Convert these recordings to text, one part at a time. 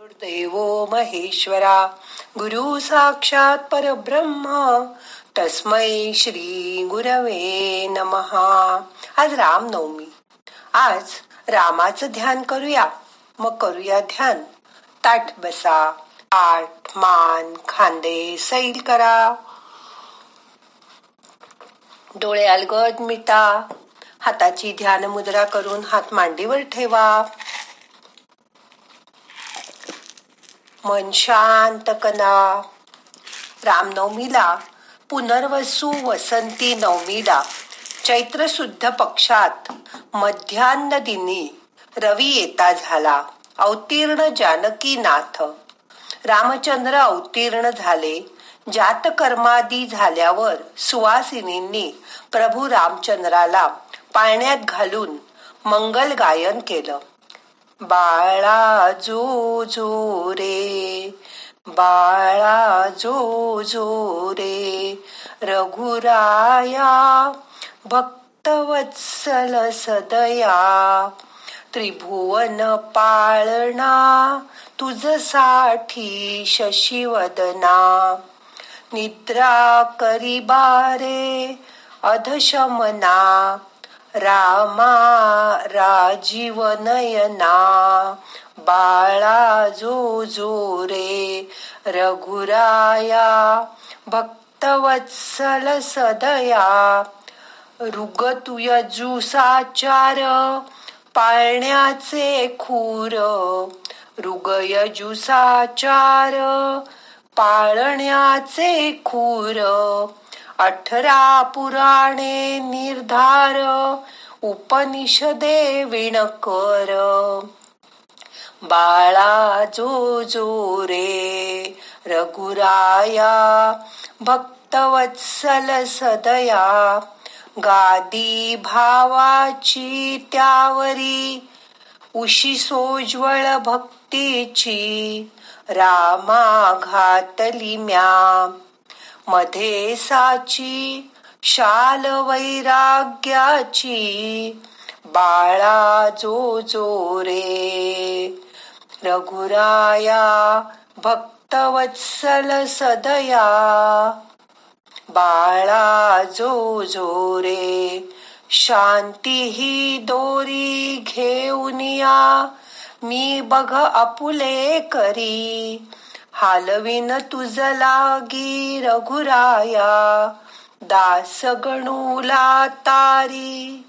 देवो महेश्वरा। गुरु साक्षात परब्रह्म। तस्मै श्री गुरवे नमहा आज रामनवमी। आज रामाचं ध्यान करूया। मग करूया ध्यान। ताट बसा। आठ मान खांदे सैल करा। डोळे अलगद मिटा। हाताची ध्यान मुद्रा करून हात मांडीवर ठेवा। मन शांत कना. रामनवमीला पुनर्वसू वसंती नवमीला चैत्र शुद्ध पक्षात मध्यान्न दिनी रवी येता झाला अवतीर्ण जानकी नाथ रामचंद्र अवतीर्ण झाले जातकर्मादी झाल्यावर सुवासिनींनी प्रभू रामचंद्राला पाळण्यात घालून मंगल गायन केलं. बाळा जो रे बाळा जो रे रघुराया भक्तवत्सल सदया त्रिभुवन पाळणा तुझसाठी शशिवदना. निद्रा करी बारे अधशमना. रामा राजीव नयना बाळा जो जो रे रघुराया भक्तवत्सल सदया रुग तुय जुसाचार पाळण्याचे खूर रुगय जुसाचार पाळण्याचे खूर अठरा पुराणे निर्धार उपनिषदे विणकर. बाळा जो जो रे रघुराया भक्तवत्सल सदया गादी भावाची त्यावरी उशी सोज्वळ भक्तीची रामा घातली म्या. मध्ये साची शाल वैराग्याची बाळा जो जो रे. रघुराया भक्तवत्सल सदया बाळा जो जो रे. शांती ही दोरी घेऊन या मी बघ आपुले करी. हालविन तुझ लागी रघुराया दास गणूला तारी.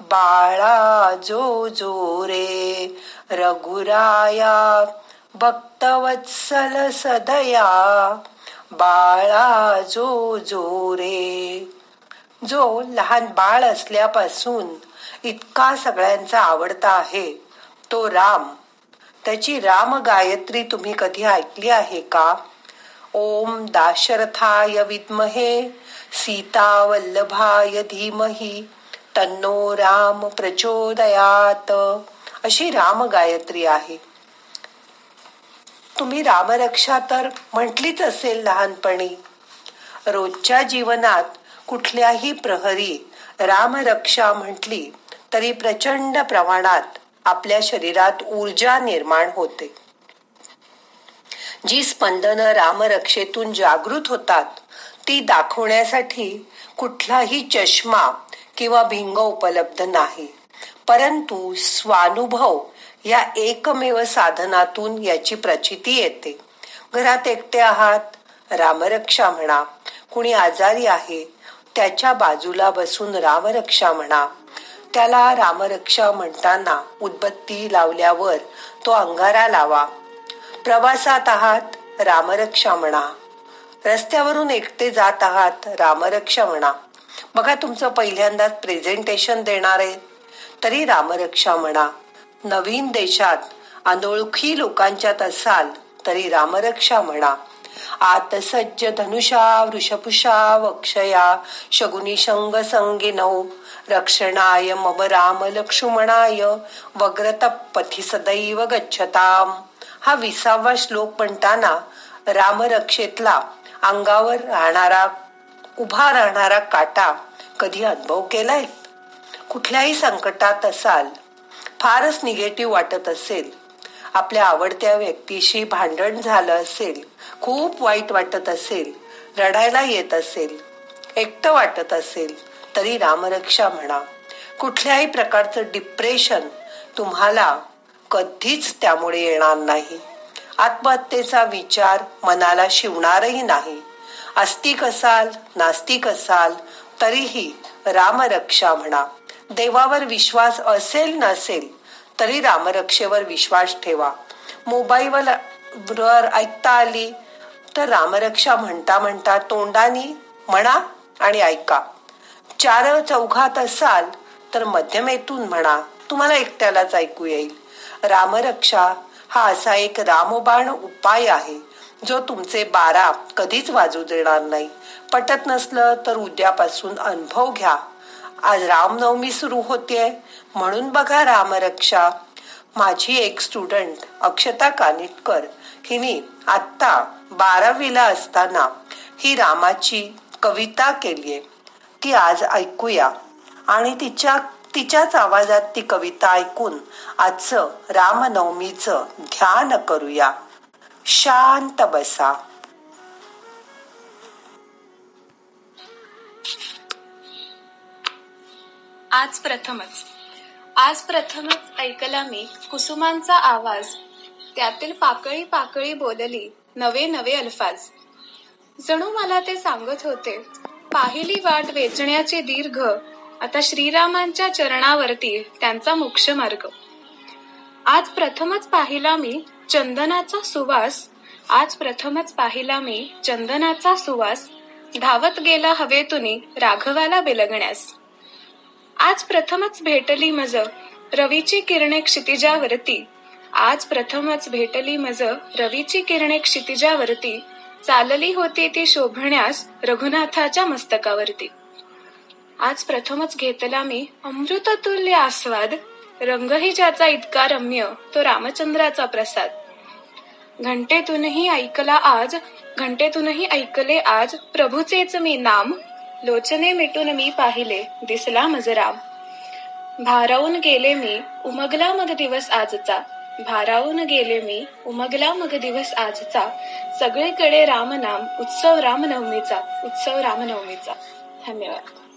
बाळा जो जो रे रघुराया भक्तवत्सल सदया. बाळा जो जो रे जो लहान बाळ असल्यापासून इतका सगळ्यांचा आवडता आहे तो राम. त्याची राम गायत्री तुम्ही कधी ऐकली आहे का? ओम दाशरथाय विद्महे सीता वल्लभाय धीमही तन्नो राम प्रचोदयात. अशी राम गायत्री आहे. तुम्ही रामरक्षा तर म्हटलीच असेल लहानपणी. रोजच्या जीवनात कुठल्याही प्रहरी रामरक्षा म्हटली तरी प्रचंड प्रमाणात आपल्या शरीरात ऊर्जा निर्माण होते. जी स्पंदन रामरक्षेतून जागृत होतात ती दाखवण्यासाठी कुठलाही चष्मा किंवा भिंग उपलब्ध नाही. परंतु स्वानुभव या एकमेव साधनातून याची प्रचिती येते. घरात एकटे आहात रामरक्षा म्हणा कुणी आजारी आहे त्याच्या बाजूला बसून रामरक्षा म्हणा त्याला रामरक्षा म्हणताना उदबत्ती लावल्यावर तो अंगारा लावा. प्रवासात आहात रामरक्षा म्हणा. रस्त्यावरून एकटे जात आहात रामरक्षा म्हणा. बघा तुमचं पहिल्यांदाच प्रेझेंटेशन देणार आहे. तरी रामरक्षा म्हणा. नवीन देशात अनोळखी लोकांच्यात असाल तरी रामरक्षा म्हणा. आत सज्ज धनुषा वृषपुषा वक्षया शगुनी शंग संगिनौ रक्षणाय मम राम लक्ष्मणाय वग्रतपथी सदैव गच्छताम। हा विसावा श्लोक म्हणताना रामरक्षेतला अंगावर राहणारा उभा राहणारा काटा कधी अनुभव केलाय? कुठल्याही संकटात असाल फारच निगेटिव्ह वाटत असेल आपल्या आवडत्या व्यक्तीशी भांडण झालं असेल खूप वाईट वाटत असेल रडायला येत असेल एकटं वाटत असेल तरी रामरक्षा म्हणा. कुठल्याही प्रकारचं डिप्रेशन तुम्हाला कधीच त्यामुळे येणार नाही. आत्महत्येचा विचार मनाला शिवणारही नाही. आस्तिक असाल नास्तिक असाल तरीही रामरक्षा म्हणा. देवावर विश्वास असेल नसेल तरी रामरक्षेवर विश्वास ठेवा. मोबाईलवर ऐकता आली तर रामरक्षा म्हणता म्हणता तोंडानी म्हणा आणि ऐका. चार चौघात असाल तर मध्यमेतून म्हणा. तुम्हाला एकट्यालाच ऐकू येईल. रामरक्षा हा असा एक रामबाण उपाय आहे जो तुमचे बारा कधीच वाजू देणार नाही. पटत नसलं तर उद्यापासून अनुभव घ्या. आज रामनवमी सुरू होतीये. म्हणून बघा रामरक्षा. माझी एक स्टुडंट अक्षता कानिटकर. हिने आत्ता बारावीला असताना ही रामाची कविता केलीये. ती आज ऐकूया. आणि तिच्या तिच्याच आवाजात ती कविता ऐकून आजचं रामनवमीचं ध्यान करूया. शांत बसा. आज प्रथमच आज प्रथमच ऐकला मी कुसुमांचा आवाज. त्यातील पाकळी पाकळी बोलली नवे नवे अल्फाज. जणू मला ते सांगत होते पाहिली वाट वेचण्याचे दीर्घ आता श्रीरामांच्या चरणावरती त्यांचा मोक्ष मार्ग आज प्रथमच पाहिला मी चंदनाचा सुवास आज प्रथमच पाहिला मी चंदनाचा सुवास धावत गेला हवेतुनी राघवाला बिलगण्यास. आज प्रथमच भेटली मज. रवीची किरणे क्षितिजावरती. आज प्रथमच भेटली मज. रवीची किरणे क्षितिजावरती. चालली होती ती शोभण्यास रघुनाथाच्या मस्तकावरती. आज प्रथमच घेतला मी अमृततुल्य आस्वाद. रंगही ज्याचा इतका रम्य तो रामचंद्राचा प्रसाद. घंटेतूनही ऐकला आज घंटेतूनही ऐकले आज प्रभूचेच मी नाम. लोचने मिटून मी पाहिले दिसला मजराम भारावून गेले मी उमगला मग दिवस आजचा. भारावून गेले मी उमगला मग दिवस आजचा. सगळीकडे रामनाम उत्सव रामनवमीचा उत्सव रामनवमीचा. धन्यवाद.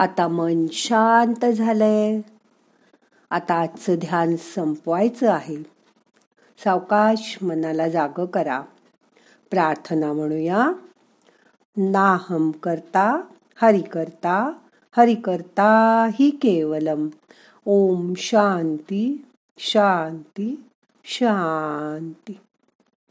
आता मन शांत झालंय. आता आजचं ध्यान संपवायचं आहे. सावकाश मनाला जाग करा. प्रार्थना म्हणूया. नाहम करता हरि करता हरि करता ही केवलम. ओम शांती शांती शांती.